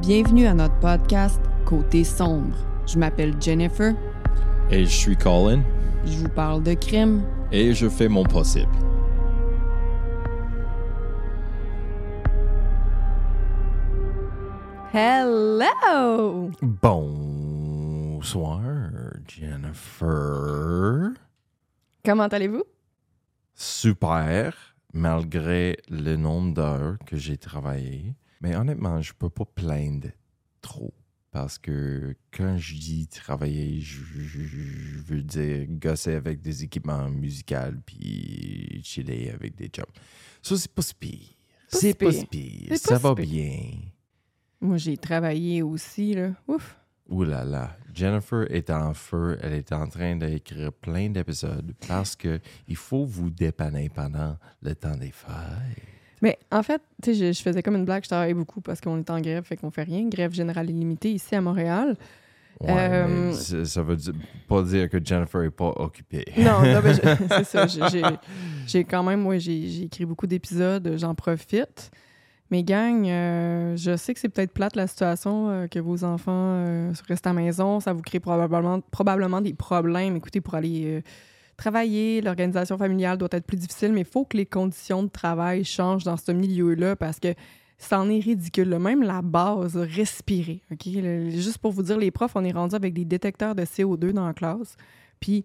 Bienvenue à notre podcast Côté sombre. Je m'appelle Jennifer. Et je suis Colin. Je vous parle de crime. Et je fais mon possible. Hello! Bonsoir, Jennifer. Comment allez-vous? Super, malgré le nombre d'heures que j'ai travaillé. Mais honnêtement, je peux pas plaindre trop. Parce que quand je dis travailler, je, je- je veux dire gosser avec des équipements musicaux puis chiller avec des chums. Ça, c'est pas si pire. C'est pas si pire. Ça va bien. Moi, j'ai travaillé aussi, là. Ouf! Ouh là là. Jennifer est en feu. Elle est en train d'écrire plein d'épisodes parce que il faut vous dépanner pendant le temps des fêtes. Mais en fait, tu sais, je, je faisais comme une blague, je travaillais beaucoup parce qu'on est en grève, fait qu'on fait rien. Grève générale illimitée ici à Montréal. Ouais, Euh, mais ça veut dire- pas dire que Jennifer est pas occupée. Non, non, ben, c'est ça. j'ai- quand même, moi, j'ai j'ai écrit beaucoup d'épisodes, j'en profite. Mais gang, euh, je sais que c'est peut-être plate la situation, euh, que vos enfants euh, restent à la maison. Ça vous crée probablement, probablement des problèmes. Écoutez, pour aller travailler, l'organisation familiale doit être plus difficile, mais il faut que les conditions de travail changent dans ce milieu-là parce que c'en est ridicule. Même la base, respirer. OK? Juste pour vous dire, les profs, on est rendu avec des détecteurs de CO2 dans la classe. Puis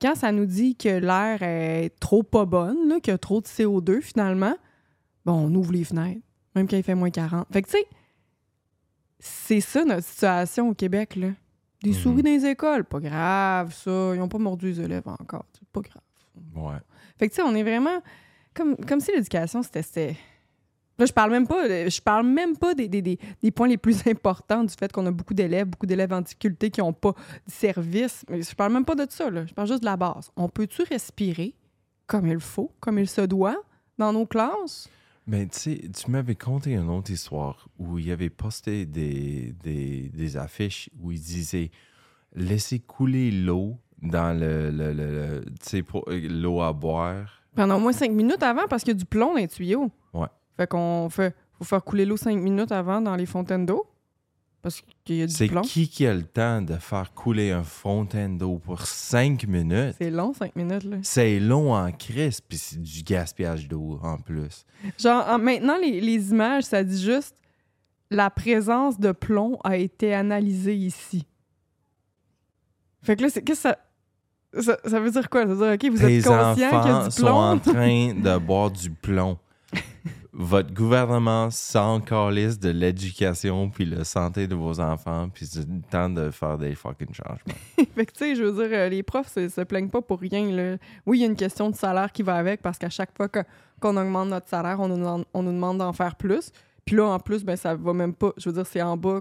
quand ça nous dit que l'air est trop pas bonne, qu'il y a trop de CO2 finalement, bon, on ouvre les fenêtres, même quand il fait moins 40. Fait que tu sais, c'est ça notre situation au Québec, là. Des Mhm. souris dans les écoles, pas grave, ça. Ils n'ont pas mordu les élèves encore. Pas grave. Ouais. Fait que tu sais, on est vraiment comme, comme si l'éducation, c'était. Là, je parle même pas, je parle même pas des, des, des, des points les plus importants du fait qu'on a beaucoup d'élèves, beaucoup d'élèves en difficulté qui n'ont pas de service. Mais je parle même pas de ça, là. Je parle juste de la base. On peut-tu respirer comme il faut, comme il se doit, dans nos classes? Mais tu sais, tu m'avais conté une autre histoire où il avait posté des, des, des affiches où il disait laissez couler l'eau dans le, le, le- le- tu sais, pour euh, l'eau à boire. Pendant au moins cinq minutes avant, parce qu'il y a du plomb dans les tuyaux. Ouais. Fait qu'on fait. Faut faire couler l'eau cinq minutes avant dans les fontaines d'eau. Parce qu'il y a du C'est plomb. qui qui a le temps de faire couler un fontaine d'eau pour cinq minutes? C'est long, cinq minutes, là. C'est long en crise, puis c'est du gaspillage d'eau en plus. Genre, en- maintenant, les, les images, ça dit juste la présence de plomb a été analysée ici. Fait que là, c'est qu'est-ce que ça, ça. ça veut dire quoi? Ça veut dire, OK, vous Tes êtes conscient qu'il y a enfants du sont en train de boire du plomb. Votre gouvernement s'en calisse de l'éducation puis la santé de vos enfants, puis c'est le temps de faire des fucking changements. fait que, tu sais, je veux dire, euh, les profs se, se plaignent pas pour rien, là. Oui, il y a une question de salaire qui va avec, parce qu'à chaque fois que- qu'on augmente notre salaire, on nous, demande- on nous demande d'en faire plus. Puis là, en plus, ben, ça va même pas... Je veux dire, c'est en bas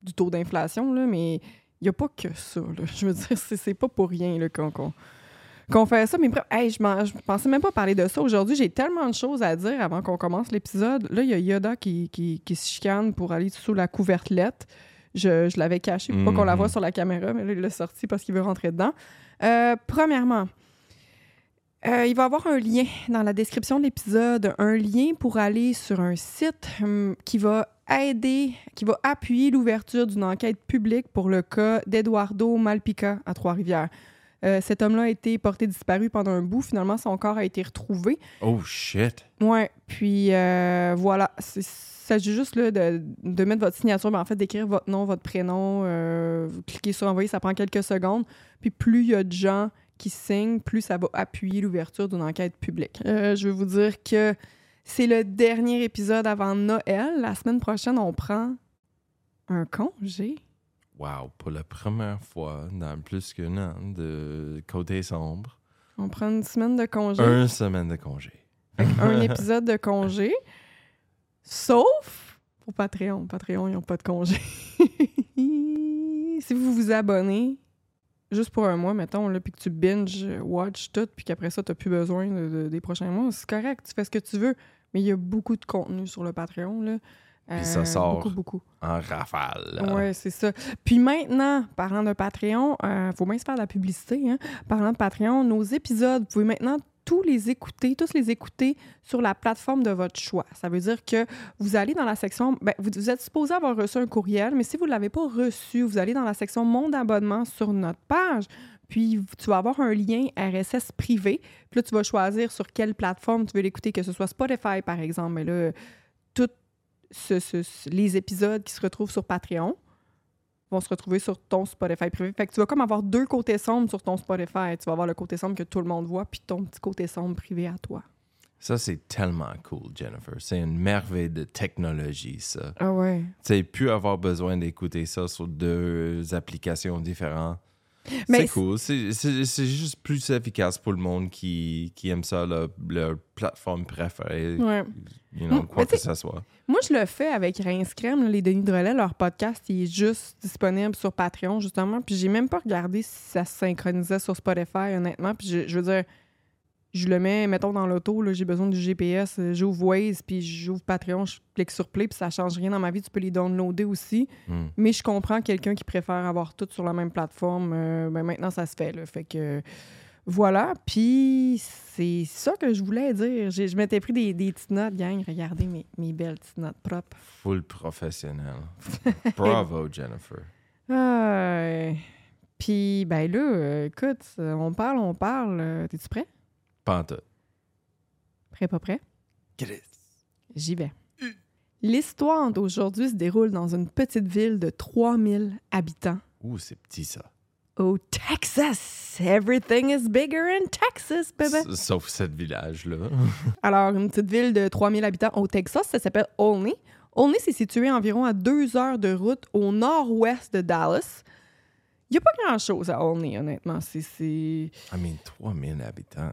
du taux d'inflation, là, mais il y a pas que ça, là. Je veux dire, c'est pas pour rien, qu'on... qu'on- qu'on fait ça. Mais bref, hey, je, je pensais même pas parler de ça aujourd'hui. J'ai tellement de choses à dire avant qu'on commence l'épisode. Là, il y a Yoda qui, qui, qui se chicane pour aller sous la couvertelette. Je, je l'avais caché pour pas qu'on la Mhm. voit sur la caméra, mais là, il l'a sorti parce qu'il veut rentrer dedans. Euh, premièrement, euh, il va y avoir un lien dans la description de l'épisode, un lien pour aller sur un site hum, qui va aider, qui va appuyer l'ouverture d'une enquête publique pour le cas d'Eduardo Malpica à Trois-Rivières. Euh, cet homme-là a été porté disparu pendant un bout. Finalement, son corps a été retrouvé. Oh shit! Ouais, puis euh, voilà. Il s'agit juste là, de, de mettre votre signature, mais en fait, d'écrire votre nom, votre prénom. euh, vous cliquez sur envoyer, ça prend quelques secondes. Puis plus il y a de gens qui signent, plus ça va appuyer l'ouverture d'une enquête publique. Euh, je veux vous dire que c'est le dernier épisode avant Noël. La semaine prochaine, on prend un congé. Wow, pour la première fois dans plus qu'un an de Côté Sombre, On prend une semaine de congé. une semaine de congé. un épisode de congé. Sauf au Patreon. Patreon, ils n'ont pas de congé. si vous vous abonnez, juste pour un mois, mettons, là, puis que tu binge, watch tout, puis qu'après ça, tu n'as plus besoin de- de- des prochains mois, c'est correct, tu fais ce que tu veux. Mais il y a beaucoup de contenu sur le Patreon. Là. Puis ça sort. Beaucoup, beaucoup. En rafale. Oui, c'est ça. Puis maintenant, parlant de Patreon, il faut bien se faire de la publicité. Hein? Parlant de Patreon, nos épisodes, vous pouvez maintenant tous les écouter, tous les écouter sur la plateforme de votre choix. Ça veut dire que vous allez dans la section, ben, vous, êtes supposé avoir reçu un courriel, mais si vous ne l'avez pas reçu, vous allez dans la section Mon abonnement sur notre page. Puis tu vas avoir un lien RSS privé. Puis là, tu vas choisir sur quelle plateforme tu veux l'écouter, que ce soit Spotify, par exemple. Mais là, tous les épisodes qui se retrouvent sur Patreon vont se retrouver sur ton Spotify privé. Fait que tu vas comme avoir deux côtés sombres sur ton Spotify. Tu vas avoir le côté sombre que tout le monde voit, puis ton petit côté sombre privé à toi. Ça, c'est tellement cool, Jennifer. C'est une merveille de technologie, ça. Ah ouais. Tu sais, plus avoir besoin d'écouter ça sur deux applications différentes. C'est cool. C'est juste plus efficace pour le monde qui, qui aime ça, leur, leur plateforme préférée, Ouais. you know, quoi que ce soit. Moi, je le fais avec Rince Crème, les Denis de Relais. Leur podcast, il est juste disponible sur Patreon, justement. Puis j'ai même pas regardé si ça se synchronisait sur Spotify, honnêtement. Puis je, je veux dire, je le mets, mettons, dans l'auto, j'ai besoin du GPS, euh, j'ouvre Waze, puis j'ouvre Patreon, je clique sur Play, puis ça change rien dans ma vie. Tu peux les downloader aussi. Mm. Mais je comprends quelqu'un qui préfère avoir tout sur la même plateforme. euh, ben maintenant, ça se fait. Là. Fait que voilà. Puis c'est ça que je voulais dire. Je m'étais pris des, des petites notes, gang. Regardez mes, mes belles petites notes propres. Full professionnel. Bravo, Jennifer. Ah, Puis, ben là, euh, écoute, on parle, on parle. T'es-tu prêt? Panta. Prêt, pas prêt? J'y vais. L'histoire d'aujourd'hui se déroule dans une petite ville de 3000 habitants Ouh, c'est petit ça. au Texas. Everything is bigger in Texas. S- Sauf cette village-là. Alors, une petite ville de 3000 habitants au Texas, ça s'appelle Olney. Olney, c'est situé environ à deux heures de route au nord-ouest de Dallas. Il n'y a pas grand-chose à Olney, honnêtement. C'est... I mean, 3000 habitants.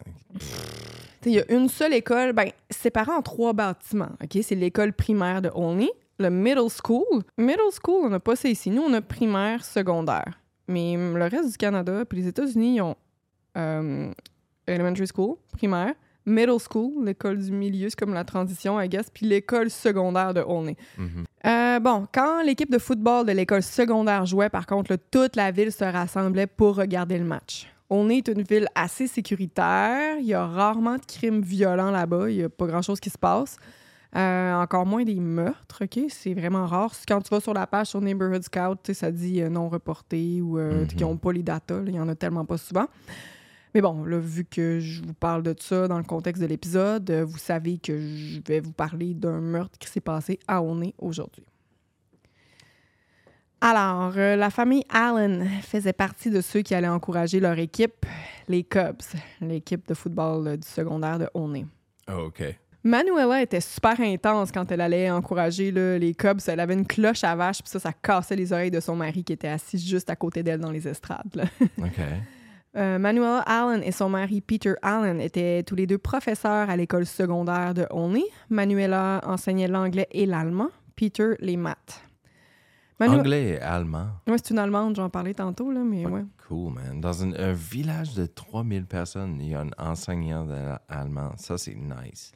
Il y a une seule école, ben, séparée en trois bâtiments. OK? C'est l'école primaire de Olney, le middle school. Middle school, on n'a pas ça ici. Nous, on a primaire, secondaire. Mais le reste du Canada, puis les États-Unis, ils ont euh, elementary school, primaire, middle school, l'école du milieu, c'est comme la transition, I guess, puis l'école secondaire de Olney. Mhm. Euh, bon, quand l'équipe de football de l'école secondaire jouait, par contre, là, toute la ville se rassemblait pour regarder le match. On est une ville assez sécuritaire. Il y a rarement de crimes violents là-bas. Il n'y a pas grand-chose qui se passe. Euh, encore moins des meurtres, OK? C'est vraiment rare. Quand tu vas sur la page sur Neighborhood Scout, ça dit euh, non reporté ou Mhm. qui n'ont pas les datas. Il y en a tellement pas souvent. Mais bon, là, vu que je vous parle de ça dans le contexte de l'épisode, euh, vous savez que je vais vous parler d'un meurtre qui s'est passé à Oney aujourd'hui. Alors, euh, la famille Allen faisait partie de ceux qui allaient encourager leur équipe, les Cubs, l'équipe de football euh, du secondaire de Oney. Oh, OK. Manuela était super intense quand elle allait encourager là, les Cubs. Elle avait une cloche à vache, puis ça, ça cassait les oreilles de son mari qui était assis juste à côté d'elle dans les estrades. là. OK. Euh, Manuela Allen et son mari Peter Allen étaient tous les deux professeurs à l'école secondaire de Olney. Manuela enseignait l'anglais et l'allemand, Peter les maths. Manu- Anglais et allemand. Ouais, c'est une allemande, j'en parlais tantôt, là, mais ouais. Cool, man. Dans un, un village de 3000 personnes, il y a un enseignant d'allemand. Ça, c'est nice.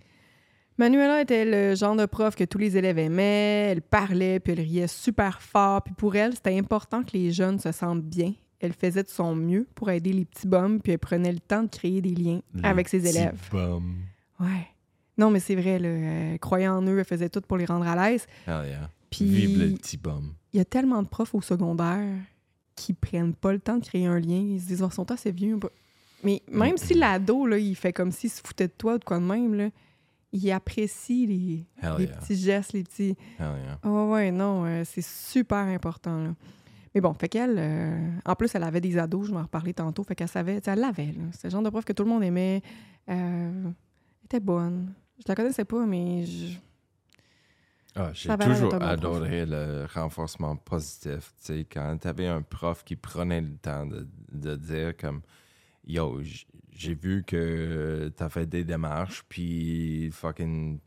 Manuela était le genre de prof que tous les élèves aimaient. Elle parlait, puis elle riait super fort. Puis pour elle, c'était important que les jeunes se sentent bien. Elle faisait de son mieux pour aider les petits bums, puis elle prenait le temps de créer des liens avec ses Les petits élèves. bums. Ouais. Non, mais c'est vrai, là, elle croyait en eux, elle faisait tout pour les rendre à l'aise. Hell yeah. Puis Vive le petit bum. il y a tellement de profs au secondaire qui prennent pas le temps de créer un lien. Ils se disent, oh, sont assez vieux. Mais même si l'ado, là, il fait comme s'il se foutait de toi ou de quoi de même, là, il apprécie les, yeah. petits gestes, les petits. Hell yeah. Ah ouais, ouais, non, euh, c'est super important. là. Mais bon, fait qu'elle, euh, en plus, elle avait des ados, je m'en reparlais tantôt, fait qu'elle savait, elle l'avait. C'est le genre de prof que tout le monde aimait. Euh, elle était bonne. Je la connaissais pas, mais je- Ah, J'ai toujours adoré le renforcement positif. Tu sais, quand tu avais un prof qui prenait le temps de, de dire comme Yo, j'ai vu que tu as fait des démarches, puis fucking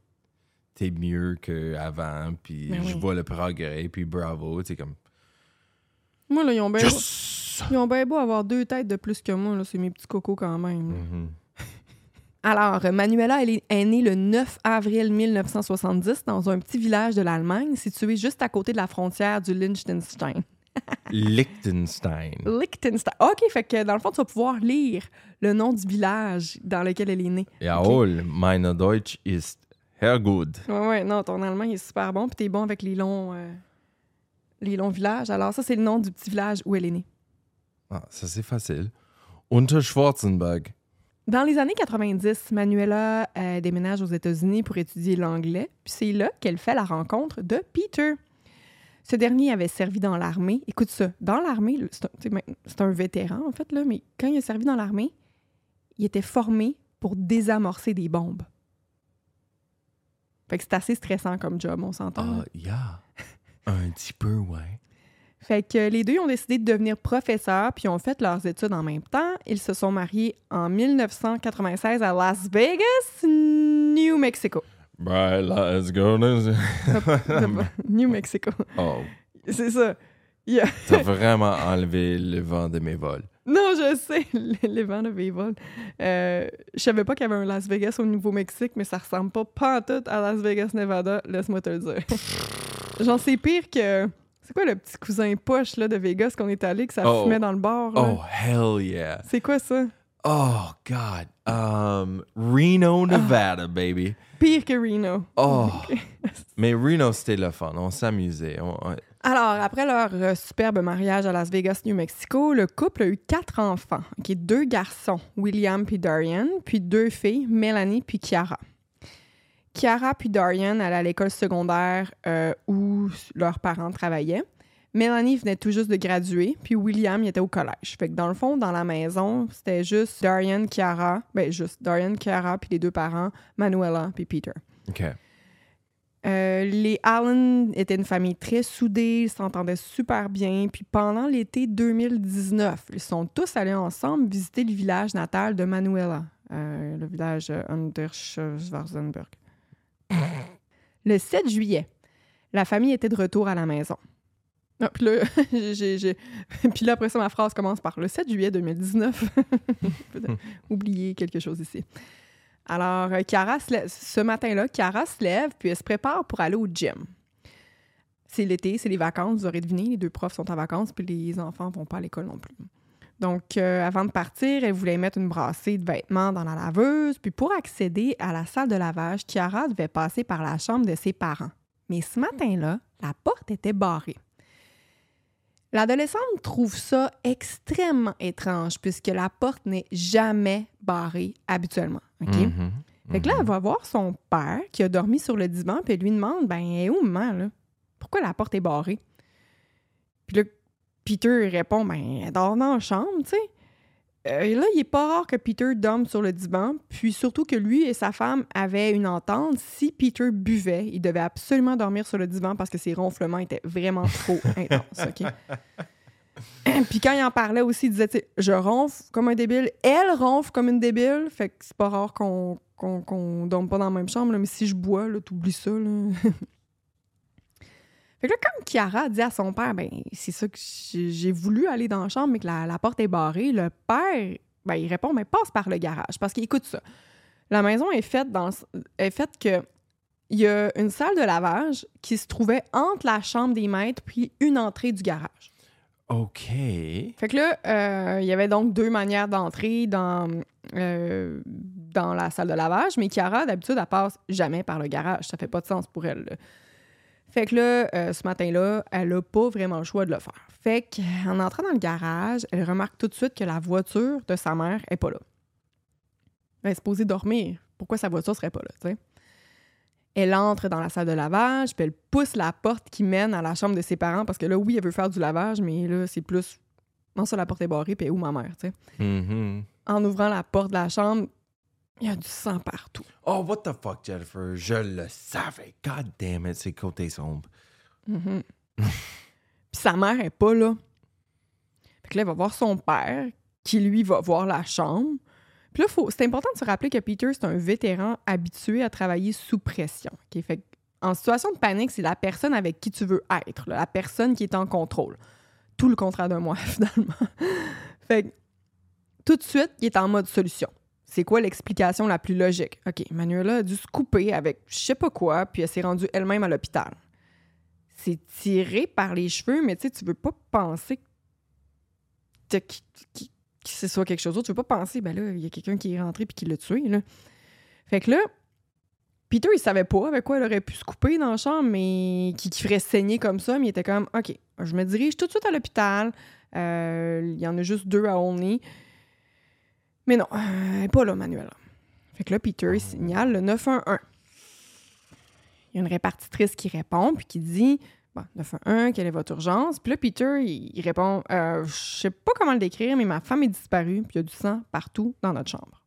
t'es mieux qu'avant, puis Ben je vois le progrès, puis bravo, tu sais, comme. Moi, là, ils ont bien Yes! Ils ont bien beau avoir deux têtes de plus que moi, là, c'est mes petits cocos quand même. Mhm. Alors, Manuela, elle est, est née le 9 avril 1970 dans un petit village de l'Allemagne situé juste à côté de la frontière du Liechtenstein. Liechtenstein. Liechtenstein. OK, fait que dans le fond, tu vas pouvoir lire le nom du village dans lequel elle est née. Jawohl, meine Deutsch ist sehr gut. Ouais, ouais, non, ton allemand il est super bon, puis t'es bon avec les longs, euh, les longs villages. Alors, ça, c'est le nom du petit village où elle est née. Ah, ça c'est facile. Unter Schwarzenberg. Dans les années 90, Manuela euh, déménage aux États-Unis pour étudier l'anglais, puis c'est là qu'elle fait la rencontre de Peter. Ce dernier avait servi dans l'armée. Écoute ça, dans l'armée, c'est un, ben, c'est un vétéran en fait, là, mais quand il a servi dans l'armée, il était formé pour désamorcer des bombes. Fait que c'est assez stressant comme job, on s'entend. Ah, yeah. Un petit peu, ouais. Fait que les deux ont décidé de devenir professeurs puis ont fait leurs études en même temps. Ils se sont mariés en 1996 à Las Vegas, New Mexico. Right, let's go. New Mexico. Oh, C'est ça. Yeah. t'as vraiment enlevé le vent de mes vols. Non, je sais, les, les vents de Vévol. Euh, je savais pas qu'il y avait un Las Vegas au Nouveau-Mexique, mais ça ressemble pas pantoute à Las Vegas, Nevada, laisse-moi te le dire. Genre, c'est pire que... C'est quoi le petit cousin poche là, de Vegas qu'on est allé, que ça Oh. fumait dans le bar? là? Oh, hell yeah. C'est quoi ça? Oh, God. Um, Reno, Nevada, baby. Pire que Reno. Oh. Mais Reno, c'était le fun. On s'amusait. On- Alors, après leur euh, superbe mariage à Las Vegas, New Mexico, le couple a eu quatre enfants, qui deux garçons, William puis Darian, puis deux filles, Melanie puis Kiara. Kiara puis Darian allaient à l'école secondaire euh, où leurs parents travaillaient. Mélanie venait tout juste de graduer, puis William il était au collège. Fait que dans le fond, dans la maison, c'était juste Darian, Kiara, ben juste Darian, Kiara, puis les deux parents, Manuela puis Peter. OK. Euh, les Allen étaient une famille très soudée, ils s'entendaient super bien. Puis pendant l'été 2019, ils sont tous allés ensemble visiter le village natal de Manuela, euh, le village Unterschwarzenberg. Le 7 juillet, la famille était de retour à la maison. Ah, puis, là, j'ai- puis après ça, ma phrase commence par le 7 juillet 2019. Peut-être oublier quelque chose ici. Alors, euh, lève- ce matin-là, Chiara se lève puis elle se prépare pour aller au gym. C'est l'été, c'est les vacances, vous aurez deviné, les deux profs sont en vacances puis les enfants vont pas à l'école non plus. Donc, euh, avant de partir, elle voulait mettre une brassée de vêtements dans la laveuse. Puis pour accéder à la salle de lavage, Chiara devait passer par la chambre de ses parents. Mais ce matin-là, la porte était barrée. L'adolescente trouve ça extrêmement étrange puisque la porte n'est jamais barrée habituellement. OK? Mhm. Fait que là, elle va voir son père qui a dormi sur le divan, puis elle lui demande Ben, où, maman, là? Pourquoi la porte est barrée Puis là, Peter répond Ben, elle dort dans la chambre, tu sais. Euh, et là, il est pas rare que Peter dorme sur le divan, puis surtout que lui et sa femme avaient une entente. Si Peter buvait, il devait absolument dormir sur le divan parce que ses ronflements étaient vraiment trop intenses, OK? Puis quand il en parlait aussi, il disait, tu sais, je ronfle comme un débile, elle ronfle comme une débile, fait que c'est pas rare qu'on qu'on qu'on dorme pas dans la même chambre, là, mais si je bois, là, t'oublies ça, là. fait que là, quand Chiara dit à son père, ben, c'est ça que j'ai voulu aller dans la chambre, mais que la, la porte est barrée, le père, ben, il répond, mais passe par le garage, parce qu'écoute ça. La maison est faite dans est faite que il y a une salle de lavage qui se trouvait entre la chambre des maîtres puis une entrée du garage. OK. Fait que là, euh, il y avait donc deux manières d'entrer dans, euh, dans la salle de lavage, mais Chiara, d'habitude, elle passe jamais par le garage. Ça fait pas de sens pour elle. là. Fait que là, euh, ce matin-là, elle a pas vraiment le choix de le faire. Fait qu'en entrant dans le garage, elle remarque tout de suite que la voiture de sa mère est pas là. Elle est supposée dormir. Pourquoi sa voiture serait pas là, tu sais? Elle entre dans la salle de lavage, puis elle pousse la porte qui mène à la chambre de ses parents parce que là, oui, elle veut faire du lavage, mais là, c'est plus. Non, ça, la porte est barrée, puis où ma mère, tu sais? Mhm. En ouvrant la porte de la chambre, il y a du sang partout. Oh, what the fuck, Jennifer? Je le savais. God damn it, c'est côté sombre. Mhm. puis sa mère est pas là. Fait que là, elle va voir son père, qui lui va voir la chambre. Puis là, c'est important de se rappeler que Peter, c'est un vétéran habitué à travailler sous pression. OK? Fait que en situation de panique, c'est la personne avec qui tu veux être, là, la personne qui est en contrôle. Tout le contraire de moi, finalement. fait que tout de suite, il est en mode solution. C'est quoi l'explication la plus logique? OK, Manuela a dû se couper avec je sais pas quoi, puis elle s'est rendue elle-même à l'hôpital. C'est tiré par les cheveux, mais tu sais, tu veux pas penser que, que- ce soit quelque chose d'autre. Tu veux pas penser, ben là, il y a quelqu'un qui est rentré puis qui l'a tué, là. Fait que là, Peter, il savait pas avec quoi il aurait pu se couper dans la chambre, mais qui, qui ferait saigner comme ça, mais il était comme, OK, je me dirige tout de suite à l'hôpital. Euh, Il y en a juste deux à Olney. Mais non, euh, elle est pas là, Manuela. Fait que là, Peter, il signale le 911. Il y a une répartitrice qui répond, puis qui dit Bon, 911, quelle est votre urgence? Puis là, Peter, il, il répond euh, Je sais pas comment le décrire, mais ma femme est disparue, puis il y a du sang partout dans notre chambre.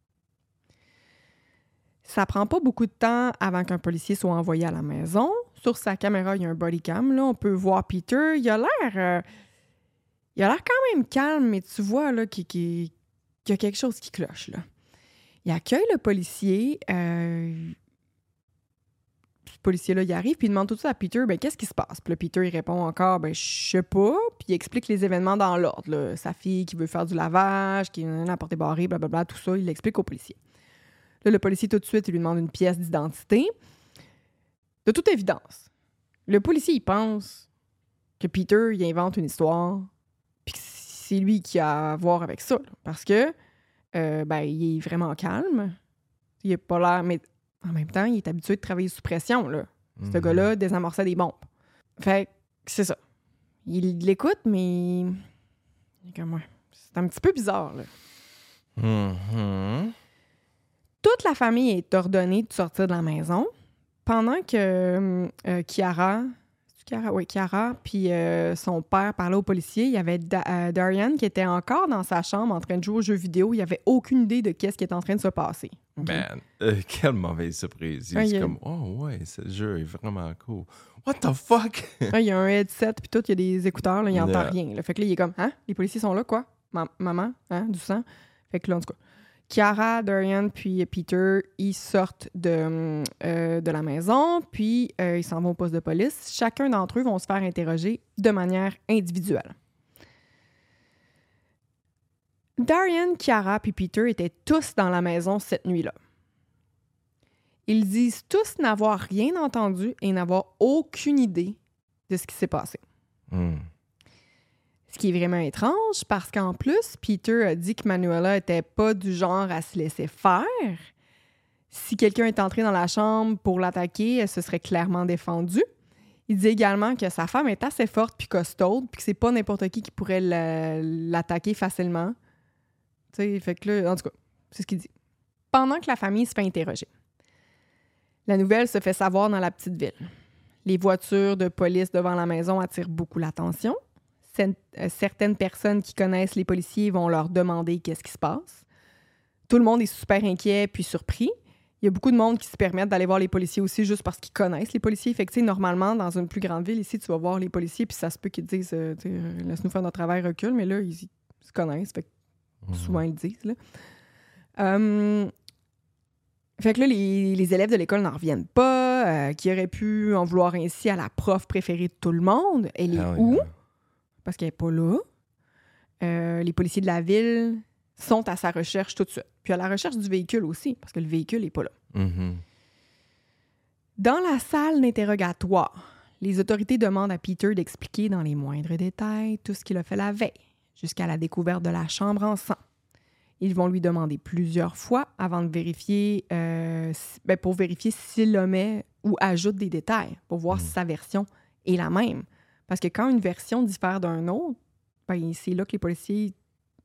Ça prend pas beaucoup de temps avant qu'un policier soit envoyé à la maison. Sur sa caméra, il y a un body cam. Là, on peut voir Peter. Il a l'air. euh, il a l'air quand même calme, mais tu vois là, qu'il qu'il- qu'il y a quelque chose qui cloche. Il accueille le policier. euh, le policier-là, il arrive, puis il demande tout suite à Peter, ben, qu'est-ce qui se passe? Puis là, Peter, il répond encore, ben, je sais pas, puis il explique les événements dans l'ordre. Sa fille qui veut faire du lavage, qui a la portée barrée, blablabla, tout ça, il l'explique au policier. Là, le policier, tout de suite, il lui demande une pièce d'identité. De toute évidence, le policier, il pense que Peter, il invente une histoire, c'est lui qui a à voir avec ça. là. parce que, euh, ben, il est vraiment calme. Il est pas l'air, mais en même temps, il est habitué de travailler sous pression, là. Ce Mhm. gars-là désamorçait des bombes. Fait que c'est ça. Il l'écoute, mais. il est comme, ouais, C'est un petit peu bizarre, là. Mhm. Toute la famille est ordonnée de sortir de la maison pendant que euh, Chiara, oui, Chiara, puis euh, son père parlait au policier. Il y avait Da- euh, Darian qui était encore dans sa chambre en train de jouer aux jeux vidéo. Il avait aucune idée de qu'est-ce qui est en train de se passer. Man, euh, quelle mauvaise surprise. Il est comme, oh ouais, ce jeu est vraiment cool. What the fuck? Il y a un headset, puis tout, il y a des écouteurs, là, il n'entend Yeah. rien. là. Fait que là, il est comme, hein? Les policiers sont là, quoi? Ma- maman, hein? Du sang? Fait que là, en tout cas, Chiara, Dorian, puis Peter, ils sortent de, euh, de la maison, puis euh, ils s'en vont au poste de police. Chacun d'entre eux vont se faire interroger de manière individuelle. Darian, Chiara puis Peter étaient tous dans la maison cette nuit-là. Ils disent tous n'avoir rien entendu et n'avoir aucune idée de ce qui s'est passé. Hmm. Ce qui est vraiment étrange parce qu'en plus, Peter a dit que Manuela était pas du genre à se laisser faire. Si quelqu'un est entré dans la chambre pour l'attaquer, elle se serait clairement défendue. Il dit également que sa femme est assez forte puis costaude, puis que c'est pas n'importe qui qui pourrait la- l'attaquer facilement. Tu sais, fait que en tout cas, c'est ce qu'il dit. Pendant que la famille se fait interroger, la nouvelle se fait savoir dans la petite ville. Les voitures de police devant la maison attirent beaucoup l'attention. Euh, Certaines personnes qui connaissent les policiers vont leur demander qu'est-ce qui se passe. Tout le monde est super inquiet puis surpris. Il y a beaucoup de monde qui se permettent d'aller voir les policiers aussi juste parce qu'ils connaissent les policiers. Fait que, normalement, dans une plus grande ville, ici, tu vas voir les policiers, puis ça se peut qu'ils te disent, euh, euh, laisse-nous faire notre travail, recule. Mais là, ils, ils se connaissent. Fait que Mhm. souvent, ils le disent. Là. Hum, fait que là, les, les élèves de l'école n'en reviennent pas, euh, qui auraient pu en vouloir ainsi à la prof préférée de tout le monde. Elle est Hell où? Parce qu'elle n'est pas là. Euh, les policiers de la ville sont à sa recherche tout de suite. Puis à la recherche du véhicule aussi, parce que le véhicule n'est pas là. Mhm. Dans la salle d'interrogatoire, les autorités demandent à Peter d'expliquer dans les moindres détails tout ce qu'il a fait la veille, jusqu'à la découverte de la chambre en sang. Ils vont lui demander plusieurs fois avant de vérifier, euh, si- ben, pour vérifier s'il omet ou ajoute des détails, pour voir Mm. si sa version est la même. Parce que quand une version diffère d'un autre, ben, c'est là que les policiers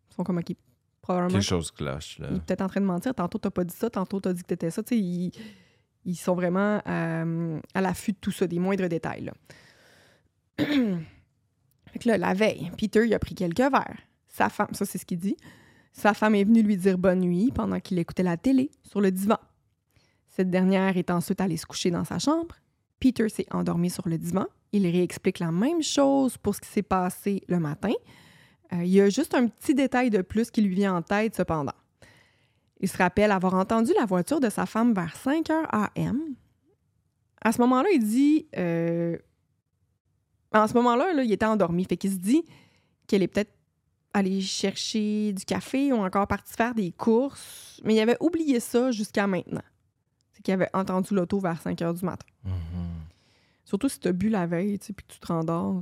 sont comme, OK, probablement Quelque chose cloche, là. il est peut-être en train de mentir. Tantôt, t'as pas dit ça. Tantôt, t'as dit que t'étais ça. Tu sais, ils, ils sont vraiment euh, à l'affût de tout ça, des moindres détails. Là. fait que là, la veille, Peter, il a pris quelques verres. Sa femme, ça, c'est ce qu'il dit. Sa femme est venue lui dire bonne nuit pendant qu'il écoutait la télé sur le divan. Cette dernière est ensuite allée se coucher dans sa chambre. Peter s'est endormi sur le divan. Il réexplique la même chose pour ce qui s'est passé le matin. Euh, il y a juste un petit détail de plus qui lui vient en tête, cependant. Il se rappelle avoir entendu la voiture de sa femme vers 5 heures AM. À ce moment-là, il dit. euh, ce moment-là, là, il était endormi. Fait qu'il se dit qu'elle est peut-être allée chercher du café ou encore partie faire des courses. Mais il avait oublié ça jusqu'à maintenant. C'est qu'il avait entendu l'auto vers 5 heures du matin. Mhm. Surtout si tu as bu la veille, tu sais, puis que tu te rendors.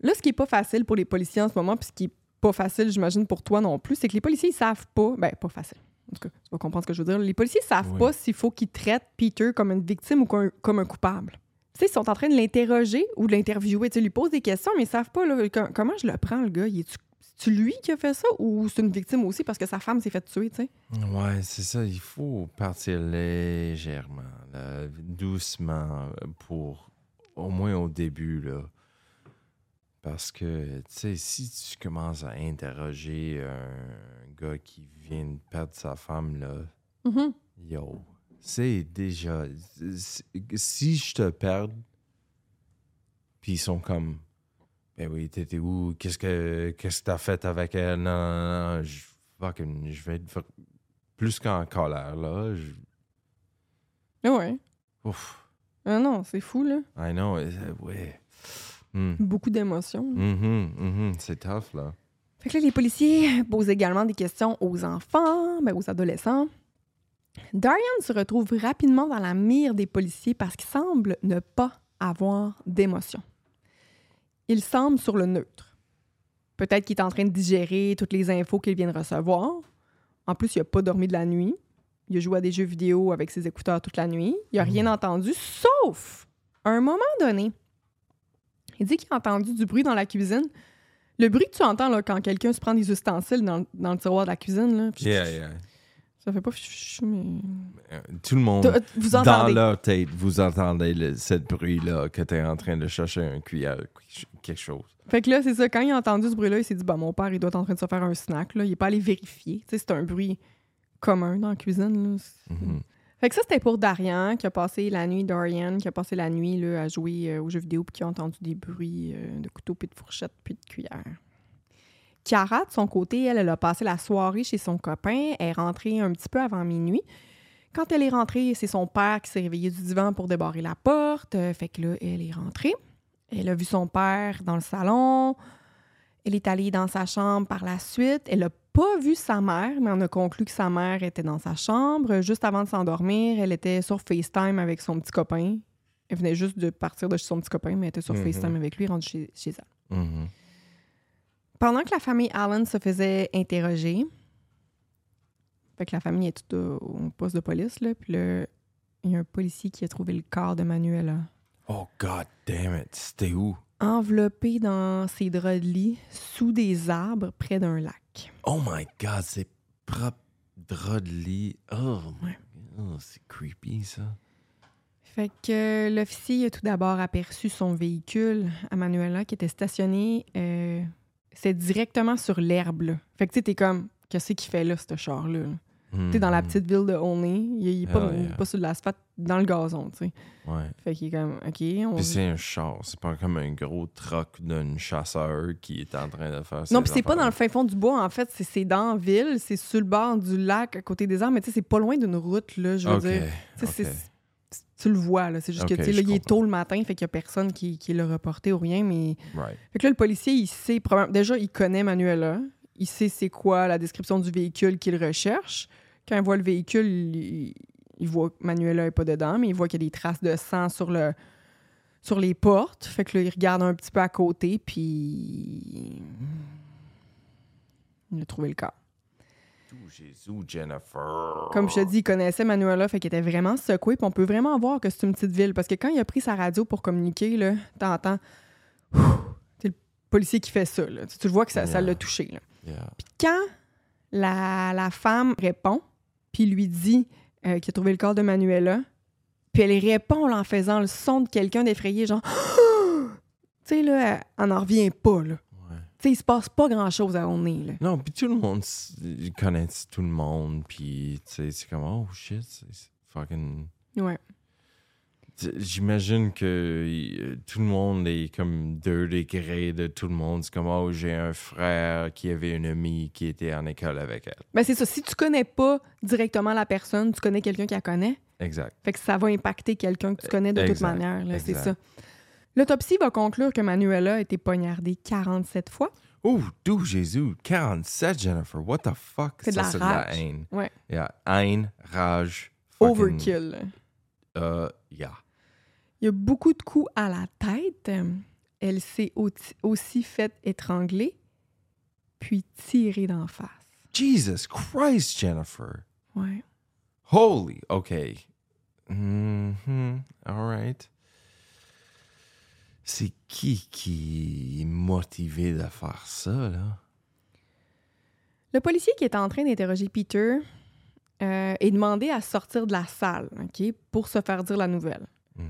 Là, ce qui est pas facile pour les policiers en ce moment, puis ce qui est pas facile, j'imagine, pour toi non plus, c'est que les policiers, ils savent pas. Ben, pas facile. En tout cas, tu vas comprendre ce que je veux dire. Les policiers savent Oui. pas s'il faut qu'ils traitent Peter comme une victime ou comme, comme un coupable. Tu sais, ils sont en train de l'interroger ou de l'interviewer. Tu sais, ils lui posent des questions, mais ils savent pas là, com- comment je le prends, le gars? Il est-tu- C'est-tu lui qui a fait ça ou c'est une victime aussi parce que sa femme s'est fait tuer, tu sais? Ouais, c'est ça. Il faut partir légèrement, là, doucement, pour au moins au début, là. Parce que, tu sais, si tu commences à interroger un gars qui vient de perdre sa femme, là, Mhm. yo, c'est déjà. c'est- Si je te perds, puis ils sont comme. Ben oui, t'étais où? Qu'est-ce que qu'est-ce que t'as fait avec elle? Non, non, non, je, fucking, je vais être plus qu'en colère, là. Je- Ah ouais. ouf, Ah non, c'est fou, là. I know, ouais. Hmm. Beaucoup d'émotions. Mhm, mhm, c'est tough, là. Fait que là, les policiers posent également des questions aux enfants, ben, aux adolescents. Darian se retrouve rapidement dans la mire des policiers parce qu'il semble ne pas avoir d'émotion. Il semble sur le neutre. Peut-être qu'il est en train de digérer toutes les infos qu'il vient de recevoir. En plus, il n'a pas dormi de la nuit. Il a joué à des jeux vidéo avec ses écouteurs toute la nuit. Il n'a rien entendu, sauf à un moment donné. Il dit qu'il a entendu du bruit dans la cuisine. Le bruit que tu entends là, quand quelqu'un se prend des ustensiles dans, dans le tiroir de la cuisine, là, Yeah, yeah. Ça fait pas mais. Euh, Tout le monde, Vous dans leur tête, vous entendez le, cette bruit-là que t'es en train de chercher un cuillère, quelque chose. Fait que là, c'est ça. Quand il a entendu ce bruit-là, il s'est dit bah, mon père, il doit être en train de se faire un snack. Là. Il est pas allé vérifier. Tu sais, c'est un bruit commun dans la cuisine. Là. Mhm. Fait que ça, c'était pour Darian, qui a passé la nuit, Dorian, qui a passé la nuit là, à jouer euh, aux jeux vidéo, puis qui a entendu des bruits euh, de couteau, puis de fourchette, puis de cuillère. Chiara, de son côté, elle, elle a passé la soirée chez son copain. Elle est rentrée un petit peu avant minuit. Quand elle est rentrée, c'est son père qui s'est réveillé du divan pour débarrer la porte. Euh, fait que là, elle est rentrée. Elle a vu son père dans le salon. Elle est allée dans sa chambre par la suite. Elle n'a pas vu sa mère, mais on a conclu que sa mère était dans sa chambre. Juste avant de s'endormir, elle était sur FaceTime avec son petit copain. Elle venait juste de partir de chez son petit copain, mais elle était sur Mhm. FaceTime avec lui, rendue chez, chez elle. Mhm. Pendant que la famille Allen se faisait interroger, fait que la famille est toute au, poste de police, là, puis là, il y a un policier qui a trouvé le corps de Manuela, Oh, god damn it. C'était où? enveloppé dans ses draps de lit, sous des arbres, près d'un lac. Oh my god, c'est propre drap de lit. Oh, my Ouais. oh, c'est creepy, ça. Fait que l'officier a tout d'abord aperçu son véhicule à Manuela qui était stationné. euh, c'est directement sur l'herbe. Fait que tu sais, t'es comme, qu'est-ce qu'il fait là, ce char-là? là? T'es dans la Mhm. petite ville de Olney. Il, il est pas, Ah, yeah. pas sur de l'asphalte, dans le gazon, tu sais. Ouais. Fait qu'il est comme, OK, on... Puis c'est un char, c'est pas comme un gros truck d'un chasseur qui est en train de faire Non, ses puis c'est pas dans le fin fond du bois, en fait. C'est- dans la ville, c'est sur le bord du lac, à côté des arbres, mais tu sais, c'est pas loin d'une route, là, je veux dire. Tu Tu le vois, là. C'est juste que, tu sais, il est tôt le matin, fait qu'il y a personne qui, qui l'a reporté ou rien, mais... Right. Fait que là, le policier, il sait... Déjà, il connaît Manuela. Il sait c'est quoi la description du véhicule qu'il recherche. Quand il voit le véhicule, il, il voit que Manuela n'est pas dedans, mais il voit qu'il y a des traces de sang sur le sur les portes. Fait que là, il regarde un petit peu à côté, puis... Il a trouvé le corps. Jésus, Jennifer. Comme je te dis, il connaissait Manuela, fait qu'il était vraiment secoué. Puis on peut vraiment voir que c'est une petite ville. Parce que quand il a pris sa radio pour communiquer, là, t'entends... C'est le policier qui fait ça. Là. Tu, vois que ça ça l'a touché. Là. Yeah. Puis quand la, la femme répond, puis lui dit euh, qu'il a trouvé le corps de Manuela, puis elle répond là, en faisant le son de quelqu'un d'effrayé, genre... tu sais, là, elle n'en revient pas, là. Sais, il se passe pas grand-chose à on est, là. Non, puis tout le monde connaissent tout le monde, puis tu sais, c'est comme, oh shit, c'est fucking. Ouais. j'imagine que euh, tout le monde est comme deux degrés de tout le monde. C'est comme, oh, j'ai un frère qui avait une amie qui était en école avec elle. Ben, c'est ça. Si tu connais pas directement la personne, tu connais quelqu'un qui la connaît. Exact. Fait que ça va impacter quelqu'un que tu connais de toute manière. C'est ça. L'autopsie va conclure que Manuela a été poignardée 47 fois. Oh, d'où Jésus, 47, Jennifer. What the fuck? C'est de Ça, la c'est rage. haine. Ouais. Yeah. Haine, rage. fucking- Overkill. Euh, yeah. Il y a beaucoup de coups à la tête. Elle s'est au- aussi faite étrangler, puis tirer d'en face. Jesus Christ, Jennifer. Ouais. Holy, okay. Mhm, all right. C'est qui qui est motivé de faire ça, là? Le policier qui est en train d'interroger Peter euh, est demandé à sortir de la salle, OK, pour se faire dire la nouvelle. Mhm.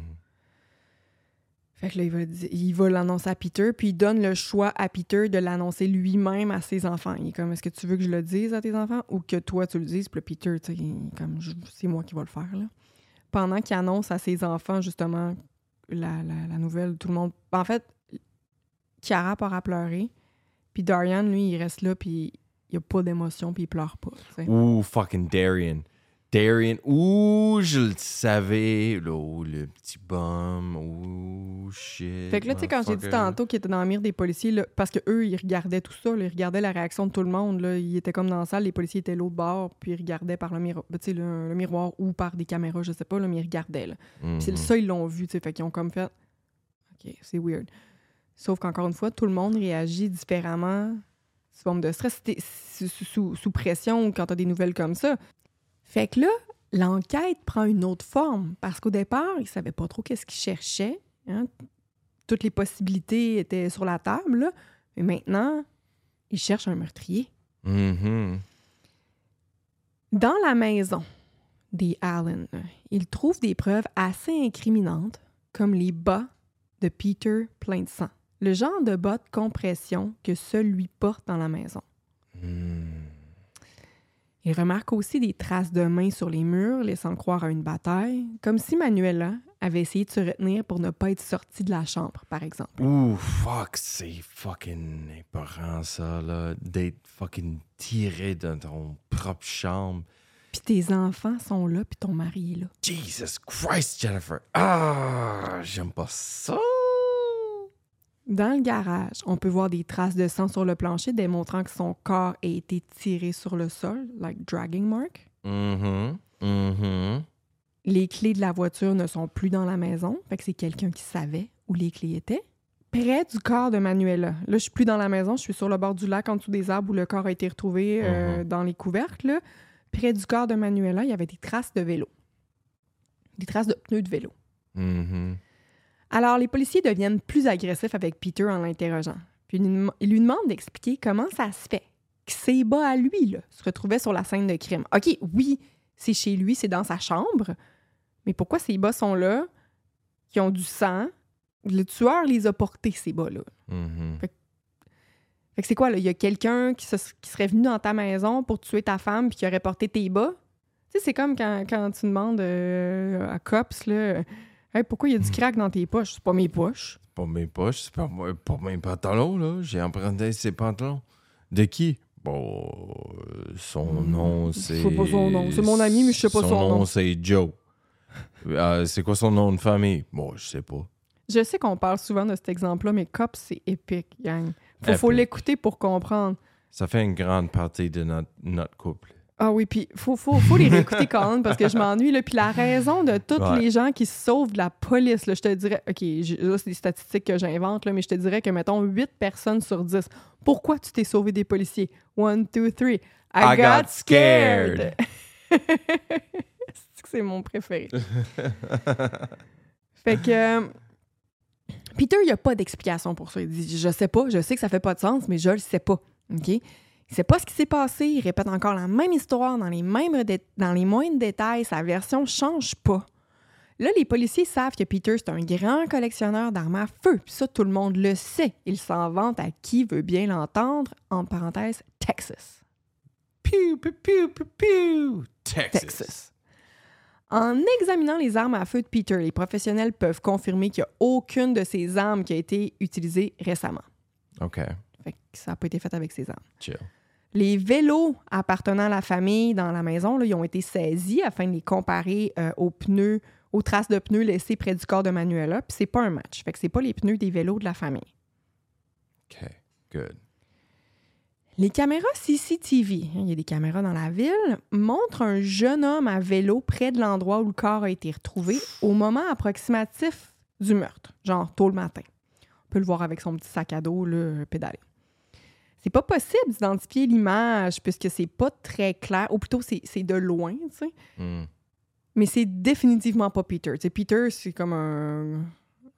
Fait que là, il va, di- il va l'annoncer à Peter, puis il donne le choix à Peter de l'annoncer lui-même à ses enfants. Il est comme, est-ce que tu veux que je le dise à tes enfants ou que toi, tu le dises? Puis là, Peter, tu sais, comme, c'est moi qui vais le faire, là. Pendant qu'il annonce à ses enfants, justement, la, la- nouvelle, tout le monde... En fait, Chiara part à pleurer, puis Darian, lui, il reste là, puis il n'y a pas d'émotion, puis il pleure pas. Ouh, fucking Darian. Darian, ouh, je le savais. Le petit bum. Ouh, shit. Fait que là, tu sais, quand j'ai dit tantôt qu'il était dans le mire des policiers, là, parce que eux, ils regardaient tout ça, là, ils regardaient la réaction de tout le monde. Là, ils étaient comme dans la salle, les policiers étaient l'autre bord, puis ils regardaient par le, miro- ben, tu sais, le, le miroir ou par des caméras, je sais pas, là, mais ils regardaient. Là. Puis c'est Mhm. ça, ils l'ont vu, tu sais, fait qu'ils ont comme fait OK, c'est weird. Sauf qu'encore une fois, tout le monde réagit différemment sous forme de stress, sous pression ou quand tu as des nouvelles comme ça. Fait que là, l'enquête prend une autre forme parce qu'au départ, ils ne savaient pas trop qu'est-ce qu'ils cherchaient. hein. Toutes les possibilités étaient sur la table, là. mais maintenant, ils cherchent un meurtrier. Mhm. Dans la maison des Allen, ils trouvent des preuves assez incriminantes, comme les bas de Peter plein de sang. Le genre de bas de compression que seul lui porte dans la maison. Mhm. Ils remarquent aussi des traces de mains sur les murs, laissant croire à une bataille, comme si Manuela avait essayé de se retenir pour ne pas être sortie de la chambre, par exemple. Ouh, fuck, c'est fucking épeurant, ça, là. D'être fucking tiré dans ton propre chambre. Puis tes enfants sont là, puis ton mari est là. Jesus Christ, Jennifer. Ah, j'aime pas ça. Dans le garage, on peut voir des traces de sang sur le plancher démontrant que son corps a été tiré sur le sol, like dragging mark. Mhm. Mhm. Les clés de la voiture ne sont plus dans la maison, fait que c'est quelqu'un qui savait où les clés étaient. Près du corps de Manuela. Là, je suis plus dans la maison, je suis sur le bord du lac en dessous des arbres où le corps a été retrouvé euh, dans les couvercles. là. Près du corps de Manuela, il y avait des traces de vélo. Des traces de pneus de vélo. Alors, les policiers deviennent plus agressifs avec Peter en l'interrogeant. Puis, ils lui demandent d'expliquer comment ça se fait que ses bas à lui là, se retrouvaient sur la scène de crime. OK, oui, c'est chez lui, c'est dans sa chambre, mais pourquoi ces bas sont là, qui ont du sang? Le tueur les a portés, ces bas-là. Mhm. Fait que c'est quoi, là? Il y a quelqu'un qui, se- qui serait venu dans ta maison pour tuer ta femme puis qui aurait porté tes bas? Tu sais, c'est comme quand, quand tu demandes euh, à Cops, là, Hey, pourquoi il y a du crack dans tes poches? C'est pas mes poches. Pas mes poches, c'est pas, moi- pas mes pantalons, là. J'ai emprunté ses pantalons. De qui? Bon, son nom, Je c'est. sais pas son nom. C'est mon ami, mais je sais pas son nom. c'est Joe. Euh, c'est quoi son nom de famille? Bon, je sais pas. Je sais qu'on parle souvent de cet exemple-là, mais Cops, c'est épique, gang. Faut, faut l'écouter pour comprendre. Ça fait une grande partie de notre, notre couple. Ah oui, puis faut, faut, faut les réécouter quand même parce que je m'ennuie. Puis la raison de tous Ouais. les gens qui se sauvent de la police, là, je te dirais, OK, là, c'est des statistiques que j'invente, là, mais je te dirais que, mettons, 8 personnes sur 10. Pourquoi tu t'es sauvé des policiers? One, two, three. I, I got scared. c'est que c'est mon préféré. fait que... euh, Peter, il n'y a pas d'explication pour ça. Il dit Je sais pas, je sais que ça fait pas de sens, mais je le sais pas. OK? Il sait pas ce qui s'est passé, il répète encore la même histoire dans les, mêmes dé- dans les moindres détails, sa version change pas. Là, les policiers savent que Peter, c'est un grand collectionneur d'armes à feu, puis ça, tout le monde le sait. Il s'en vante à qui veut bien l'entendre, en parenthèse, Texas. Pew, pew, pew, pew, pew. Texas. Texas. En examinant les armes à feu de Peter, les professionnels peuvent confirmer qu'il n'y a aucune de ces armes qui a été utilisée récemment. OK. Fait que ça n'a pas été fait avec ces armes. Chill. Les vélos appartenant à la famille dans la maison, là, ils ont été saisis afin de les comparer euh, aux pneus, aux traces de pneus laissées près du corps de Manuela. Puis c'est pas un match. Fait que c'est pas les pneus des vélos de la famille. OK. Good. Les caméras CCTV, hein, il y a des caméras dans la ville, montrent un jeune homme à vélo près de l'endroit où le corps a été retrouvé au moment approximatif du meurtre, genre tôt le matin. On peut le voir avec son petit sac à dos là, pédalé. C'est pas possible d'identifier l'image puisque c'est pas très clair, ou plutôt c'est c'est de loin, tu sais. Hmm. Mais c'est définitivement pas Peter. Tu sais, Peter, c'est comme un,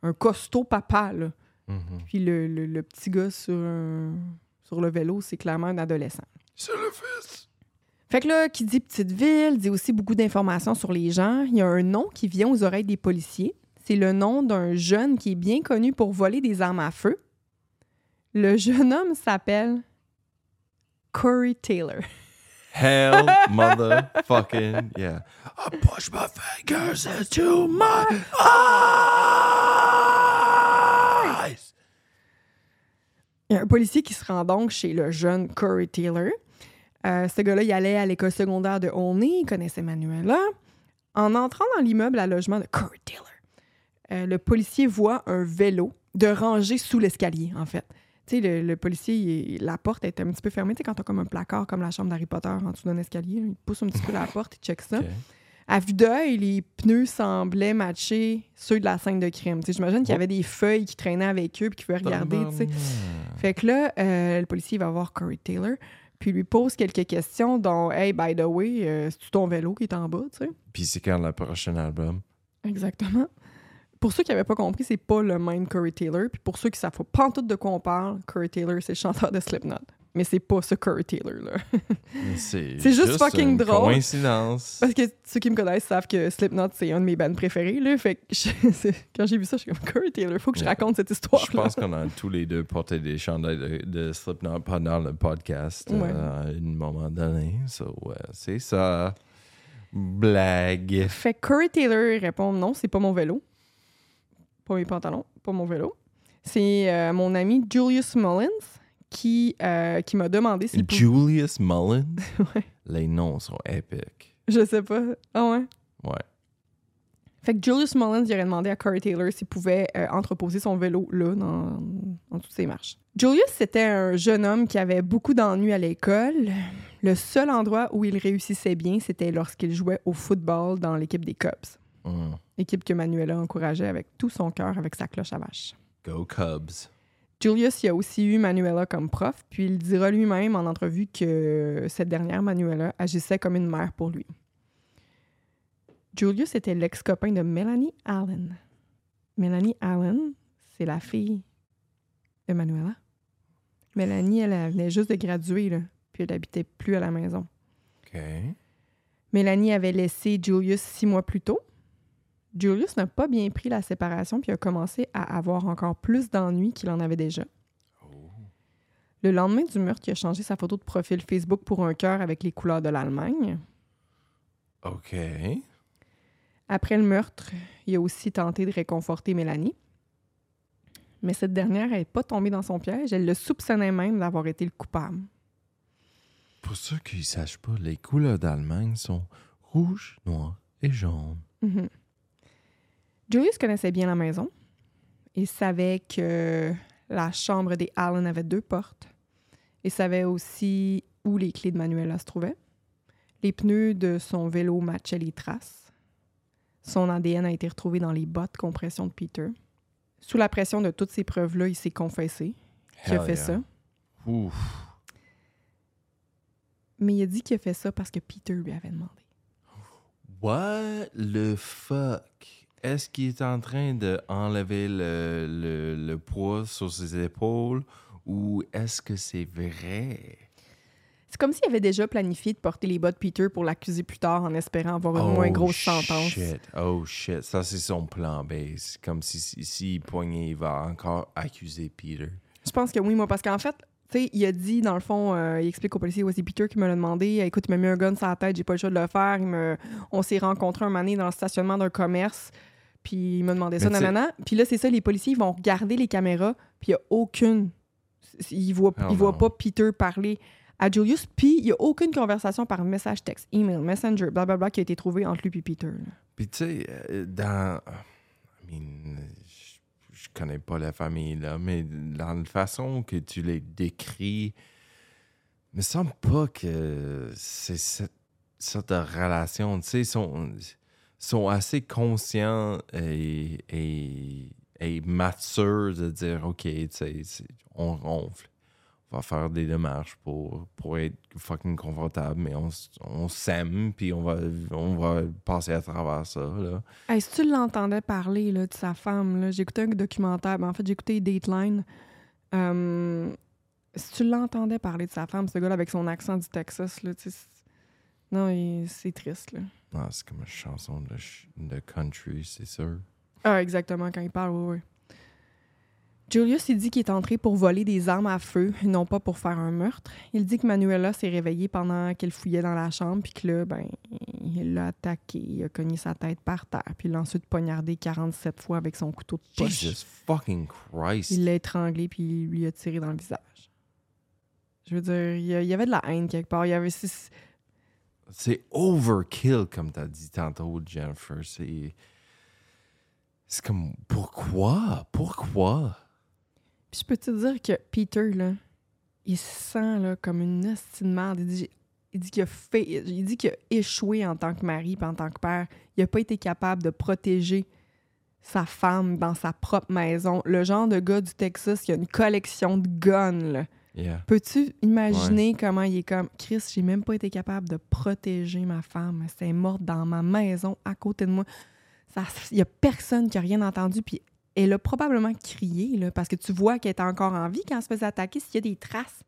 un costaud papa, là. Mhm. Puis le, le- le petit gars sur, un- sur le vélo, c'est clairement un adolescent. C'est le fils. Fait que là, qui dit petite ville, dit aussi beaucoup d'informations sur les gens. Il y a un nom qui vient aux oreilles des policiers. C'est le nom d'un jeune qui est bien connu pour voler des armes à feu. Le jeune homme s'appelle Corey Taylor. Hell motherfucking yeah. I push my fingers into my eyes. Il y a un policier qui se rend donc chez le jeune Corey Taylor. Euh, ce gars-là, il allait à l'école secondaire de Olney, il connaissait Manuela. En entrant dans l'immeuble à logement de Corey Taylor, euh, le policier voit un vélo de rangée sous l'escalier, en fait. Tu sais, le, le policier, il- la porte est un petit peu fermée. Tu sais, quand t'as comme un placard, comme la chambre d'Harry Potter en dessous d'un escalier, il pousse un petit peu la porte, il check ça. À vue d'œil, les pneus semblaient matcher ceux de la scène de crime. J'imagine qu'il y avait des feuilles qui traînaient avec eux puis qu'ils pouvaient regarder. Fait que là, euh, le policier va voir Corey Taylor, puis lui pose quelques questions, dont Hey, by the way, euh, c'est-tu ton vélo qui est en bas, tu sais? Puis c'est quand le prochain album? Exactement. Pour ceux qui n'avaient pas compris, c'est pas le même Corey Taylor. Puis pour ceux qui savent pas tout de quoi on parle, Corey Taylor, c'est le chanteur de Slipknot. Mais c'est pas ce Corey Taylor, là. C'est C'est juste fucking une drôle. Coïncidence. Parce que ceux qui me connaissent savent que Slipknot, c'est un de mes bands préférés, là. Fait que je- c'est- quand j'ai vu ça, je suis comme Corey Taylor, faut que je Yeah. raconte cette histoire Je pense qu'on a tous les deux porté des chandails de, de Slipknot pendant le podcast Ouais. euh, à un moment donné. So, ouais, c'est ça. Blague. Fait Corey Taylor répond non, c'est pas mon vélo. Pas mes pantalons, pas mon vélo. C'est euh, mon ami Julius Mullins qui, euh, qui m'a demandé pouvait. Julius Mullins? Ouais. Les noms sont épiques. Je sais pas. Ah ouais? Ouais. Fait que Julius Mullins il aurait demandé à Corey Taylor s'il pouvait euh, entreposer son vélo là, dans, dans toutes ses marches. Julius, c'était un jeune homme qui avait beaucoup d'ennuis à l'école. Le seul endroit où il réussissait bien, c'était lorsqu'il jouait au football dans l'équipe des Cubs. Mm. Équipe que Manuela encourageait avec tout son cœur avec sa cloche à vache. Go Cubs. Julius il a aussi eu Manuela comme prof, puis il dira lui-même en entrevue que cette dernière, Manuela, agissait comme une mère pour lui. Julius était l'ex-copain de Melanie Allen. Melanie Allen, c'est la fille de Manuela. Mélanie, elle, elle venait juste de graduer, là, puis elle n'habitait plus à la maison. OK. Mélanie avait laissé Julius six mois plus tôt. Julius n'a pas bien pris la séparation puis a commencé à avoir encore plus d'ennuis qu'il en avait déjà. Le lendemain du meurtre, il a changé sa photo de profil Facebook pour un cœur avec les couleurs de l'Allemagne. OK. Après le meurtre, il a aussi tenté de réconforter Mélanie. Mais cette dernière n'est pas tombée dans son piège. Elle le soupçonnait même d'avoir été le coupable. Pour ceux qui ne sachent pas, les couleurs d'Allemagne sont rouge, noir et jaune. Mhm. Julius connaissait bien la maison. Il savait que la chambre des Allen avait deux portes. Il savait aussi où les clés de Manuela se trouvaient. Les pneus de son vélo matchaient les traces. Son ADN a été retrouvé dans les bottes compression de Peter. Sous la pression de toutes ces preuves-là, il s'est confessé qu'il a fait yeah. ça. Ouf. Mais il a dit qu'il a fait ça parce que Peter lui avait demandé. What the fuck? Est-ce qu'il est en train d'enlever le, le, le poids sur ses épaules ou est-ce que c'est vrai? C'est comme s'il avait déjà planifié de porter les bottes Peter pour l'accuser plus tard en espérant avoir une moins grosse sentence. Oh, Shit. Oh shit, ça c'est son plan B. C'est comme si s'il si, poignait, il va encore accuser Peter. Je pense que oui, moi, parce qu'en fait, Tu sais, il a dit, dans le fond, euh, il explique au policier, ouais, c'est Peter qui me l'a demandé. Écoute, il m'a mis un gun sur la tête, j'ai pas le choix de le faire. Il me... On s'est rencontrés un moment donné dans le stationnement d'un commerce, puis il m'a demandé ça, nanana. Puis là, c'est ça, les policiers, ils vont regarder les caméras, puis il y a aucune. Ils voient, Oh ils voient non. pas Peter parler à Julius, puis il y a aucune conversation par message texte, email, messenger, blablabla, qui a été trouvée entre lui et Peter. Puis tu sais, euh, dans. I mean, je, connais pas la famille, là, mais dans la façon que tu les décris, me semble pas que c'est cette sorte de relation. Tu sais, ils sont, assez conscients et, et, matures de dire OK, on ronfle. On va faire des démarches pour, pour être fucking confortable, mais on, on s'aime, puis on va, on va passer à travers ça. Là. Si tu l'entendais parler là, de sa femme, écouté un documentaire, ben, en fait, écouté Dateline. Euh, si tu l'entendais parler de sa femme, ce gars-là avec son accent du Texas, là, non, c'est triste. Là. Ah, c'est comme une chanson de, ch- de country, c'est sûr. Ah, exactement, quand il parle, oui, oui. Julius, il dit qu'il est entré pour voler des armes à feu, non pas pour faire un meurtre. Il dit que Manuela s'est réveillée pendant qu'elle fouillait dans la chambre, puis que là, ben, il l'a attaqué, il a cogné sa tête par terre, puis il l'a ensuite poignardé 47 fois avec son couteau de poche. Jesus fucking Christ. Il l'a étranglé, puis il lui a tiré dans le visage. Je veux dire, il y, a- il y avait de la haine quelque part. Il y avait... c'est- overkill, comme t'as dit tantôt, Jennifer. C'est. C'est comme. Pourquoi? Pourquoi? Puis je peux te dire que Peter, là, il se sent là, comme une hostie de merde. Il dit, il dit qu'il a a échoué en tant que mari puis en tant que père. Il n'a pas été capable de protéger sa femme dans sa propre maison. Le genre de gars du Texas qui a une collection de guns. là. Yeah. Peux-tu imaginer comment il est comme Chris, j'ai même pas été capable de protéger ma femme. C'est morte dans ma maison à côté de moi. Il y a personne qui a rien entendu. Puis elle a probablement crié là, parce que tu vois qu'elle était encore en vie quand elle se faisait attaquer. S'il y a des traces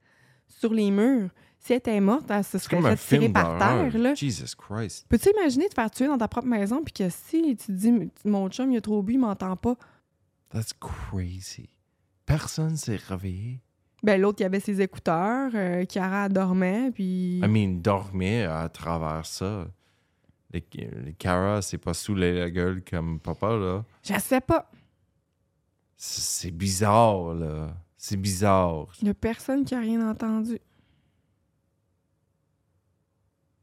sur les murs, si elle était morte, elle se serait fait tirer par terre. là. Jesus Christ. Peux-tu imaginer te faire tuer dans ta propre maison puis que si tu te dis mon chum il a trop bu, il m'entend pas? That's crazy. Personne s'est réveillé. Ben l'autre il avait ses écouteurs, euh, Chiara dormait puis I mean, dormir à travers ça. Les, les Cara, c'est pas saoulé la gueule comme papa, là. je sais pas. C'est c'est bizarre, là. C'est bizarre. Il y a personne qui a rien entendu.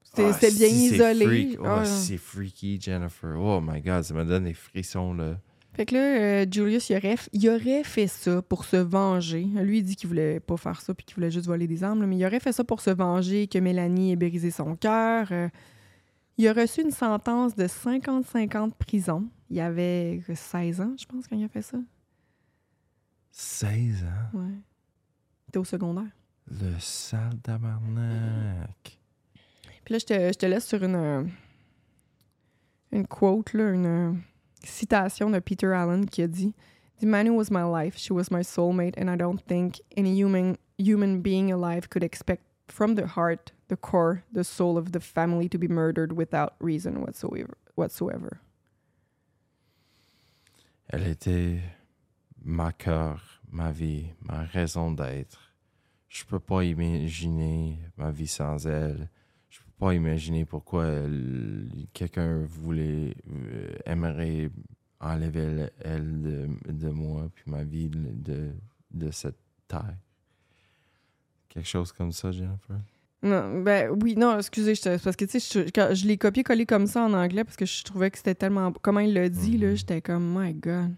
C'était Ah, bien si, c'est isolé. Oh, c'est freaky, Jennifer. Oh my God, ça me donne des frissons, là. Fait que là, euh, Julius, il aurait, il aurait fait ça pour se venger. Lui, il dit qu'il voulait pas faire ça puis qu'il voulait juste voler des armes, là, mais il aurait fait ça pour se venger que Mélanie ait brisé son cœur. Euh, il a reçu une sentence de 55 ans de prison. Il avait euh, 16 ans, je pense, quand il a fait ça. 16 ans? Ouais. Il était au secondaire. Le sale tabarnak. Puis là, je te, je te laisse sur une, euh, une quote, là, une citation de Peter Allen qui a dit The was my life, she was my soulmate, and I don't think any human, human being alive could expect from the heart, the core, the soul of the family to be murdered without reason whatsoever. whatsoever. Elle était ma cœur, ma vie, ma raison d'être. Je peux pas imaginer ma vie sans elle. Pas imaginer pourquoi elle- quelqu'un voulait, euh, aimerait enlever elle, de, de moi, puis ma vie de, de, cette terre. Quelque chose comme ça, Jennifer? Non, ben oui, non, excusez, je parce que tu sais, je, quand je l'ai copié-collé comme ça en anglais parce que je trouvais que c'était tellement. Comment il l'a dit, là, Mhm. j'étais comme, my God.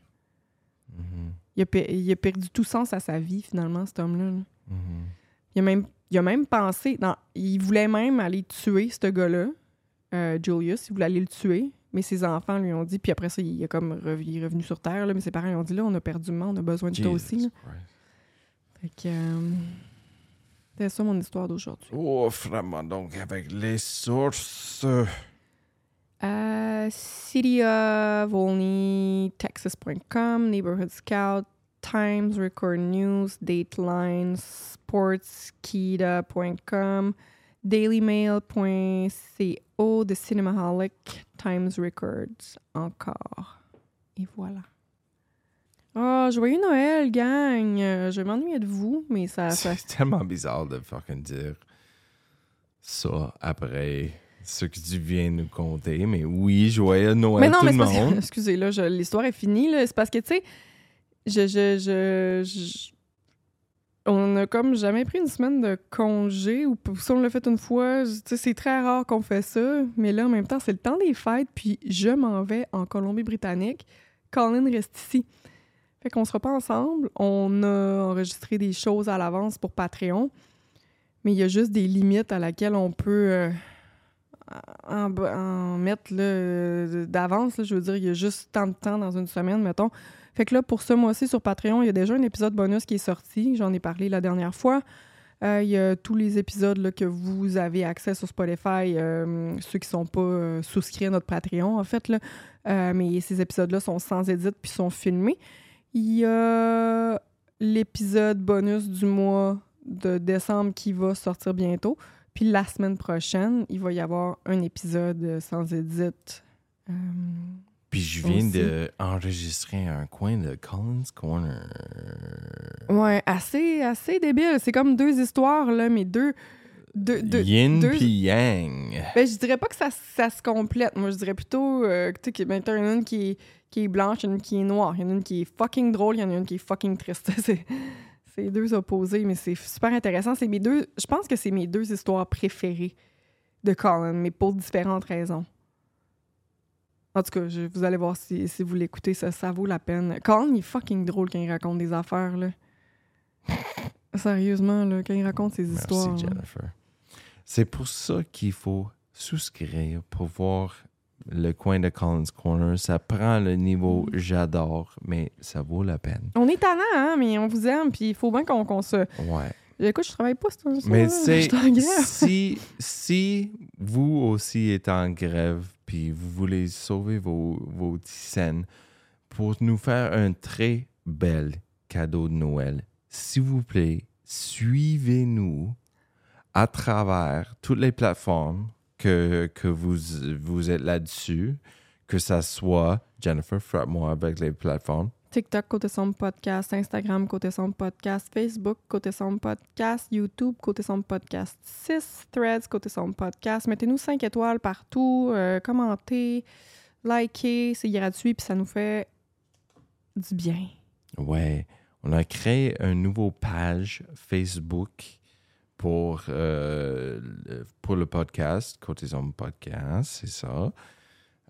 Mhm, Il a, il a perdu tout sens à sa vie, finalement, cet homme-là. là. mhm. Il a même, il a même pensé. Non, il voulait même aller tuer ce gars-là, euh, Julius. Il voulait aller le tuer. Mais ses enfants lui ont dit. Puis après ça, il, a comme rev- il est revenu sur Terre. Là, mais ses parents lui ont dit là, on a perdu le monde, on a besoin de toi aussi. là. Fait que. euh, C'était ça mon histoire d'aujourd'hui. Oh, vraiment donc avec les sources. Euh, City of Olney, Texas.com, Neighborhood Scout, Times Record News, Dateline, Sportskida.com, DailyMail.co, The Cinemaholic, Times Records, encore. Et voilà. Oh, joyeux Noël, gang! Je m'ennuie de vous, mais ça. ça... C'est tellement bizarre de fucking dire ça après ce que tu viens nous conter. Mais oui, joyeux Noël Mais non, tout mais le monde. Excusez, là, je- l'histoire est finie. là. C'est parce que, tu sais, je, je, je, On a comme jamais pris une semaine de congé, ou si on l'a fait une fois, c'est très rare qu'on fait ça. Mais là, en même temps, c'est le temps des fêtes, puis je m'en vais en Colombie-Britannique. Colin reste ici. Fait qu'on sera pas ensemble. On a enregistré des choses à l'avance pour Patreon. Mais il y a juste des limites à laquelle on peut euh, en, mettre euh, d'avance. Je veux dire, il y a juste tant de temps dans une semaine, mettons. Fait que là, pour ce mois-ci sur Patreon, il y a déjà un épisode bonus qui est sorti. J'en ai parlé la dernière fois. Euh, il y a tous les épisodes que vous avez accès sur Spotify, euh, ceux qui sont pas souscrits à notre Patreon, en fait. Là. Mais ces épisodes-là sont sans édite puis sont filmés. Il y a l'épisode bonus du mois de décembre qui va sortir bientôt. Puis la semaine prochaine, il va y avoir un épisode euh, sans édite. Euh, Puis je viens d'enregistrer un coin de Collins Corner. Ouais, assez, assez débile. C'est comme deux histoires, là, mais deux. deux, deux Yin deux- puis Yang. Ben, je dirais pas que ça, ça se complète. Moi, je dirais plutôt euh, que tu ben, t'as une qui est, qui est blanche, une qui est noire. Il y en a une qui est fucking drôle, il y en a une qui est fucking triste. c'est, c'est deux opposés, mais c'est super intéressant. C'est mes deux. Je pense que c'est mes deux histoires préférées de Colin, mais pour différentes raisons. En tout cas, je- vous allez voir si, si vous l'écoutez, ça, ça vaut la peine. Colin, il est fucking drôle quand il raconte des affaires, là. Sérieusement, là, quand il raconte ses histoires. Merci, là. Jennifer. C'est pour ça qu'il faut souscrire pour voir le coin de Collins Corner. Ça prend le niveau Mm. j'adore, mais ça vaut la peine. On est tannant, hein, mais on vous aime, puis il faut bien qu'on qu'on se. Ouais. Écoute, je travaille pas, c'est Mais c'est si, si vous aussi êtes en grève puis vous voulez sauver vos, vos scènes pour nous faire un très bel cadeau de Noël, s'il vous plaît, suivez-nous à travers toutes les plateformes que, que vous, vous êtes là-dessus, que ça soit Jennifer, frappe-moi avec les plateformes. TikTok, Côté Sombre Podcast, Instagram, Côté Sombre Podcast, Facebook, Côté Sombre Podcast, YouTube, Côté Sombre Podcast 6, Threads, Côté Sombre Podcast. Mettez-nous 5 étoiles partout, euh, commentez, likez, c'est gratuit, puis ça nous fait du bien. Ouais, on a créé une nouvelle page Facebook pour, euh, pour le podcast, Zombie Podcast, c'est ça.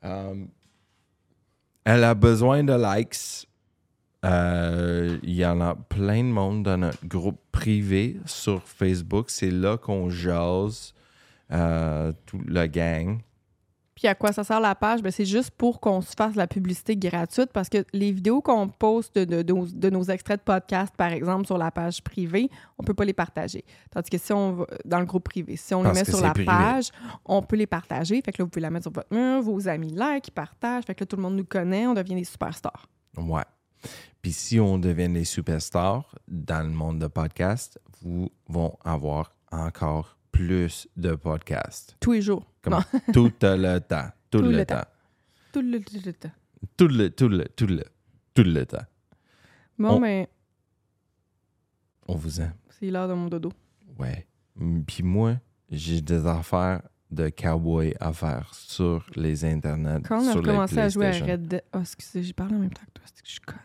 Euh, elle a besoin de likes. Euh, Il y en a plein de monde dans notre groupe privé sur Facebook. C'est là qu'on jase euh, toute la gang. Puis à quoi ça sert la page? Ben, c'est juste pour qu'on se fasse la publicité gratuite parce que les vidéos qu'on poste de, de- de nos- de nos extraits de podcast, par exemple, sur la page privée, on peut pas les partager. Tandis que si on va dans le groupe privé, si on Parce les met sur la privé. page, on peut les partager. Fait que là, vous pouvez la mettre sur votre mur, vos amis like, ils partagent. Fait que là, tout le monde nous connaît, on devient des superstars. Ouais. Puis si on devient des superstars dans le monde de podcast, vous vont avoir encore plus de podcasts. Tous les jours. Comme Non, tout le temps. Tout, le, temps. tout le, tout le temps. Tout le, tout le, tout le, tout le temps. Bon, On- ben, On vous aime. c'est l'heure de mon dodo. Ouais. Puis moi, j'ai des affaires de cowboy à faire sur les internets. Quand on a sur recommencé à jouer à. Red Dead. Oh, excusez, j'ai parlé en même temps que toi. C'est que je suis conne.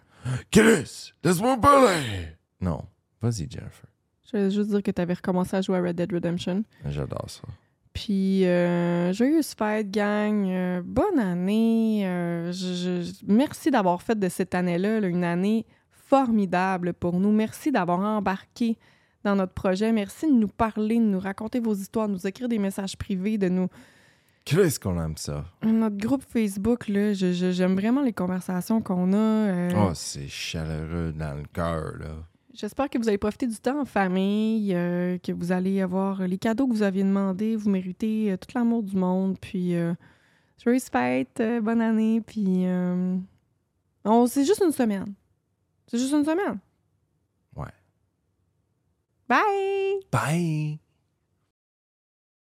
Chris, laisse-moi parler! Non. Vas-y, Jennifer. Je vais juste dire que tu avais recommencé à jouer à Red Dead Redemption. J'adore ça. Puis, euh, joyeuse fête, gang. Euh, bonne année. Euh, je- je- merci d'avoir fait de cette année-là là, une année formidable pour nous. Merci d'avoir embarqué dans notre projet. Merci de nous parler, de nous raconter vos histoires, de nous écrire des messages privés, de nous. Chris, qu'on aime ça? Notre groupe Facebook, là, j'aime vraiment les conversations qu'on a. euh, Oh, c'est chaleureux dans le cœur, là. J'espère que vous allez profiter du temps en famille, euh, que vous allez avoir les cadeaux que vous aviez demandés. Vous méritez euh, tout l'amour du monde. Puis, euh, joyeuse fête, euh, bonne année. Puis, on, c'est juste une semaine. C'est juste une semaine. Ouais. Bye! Bye!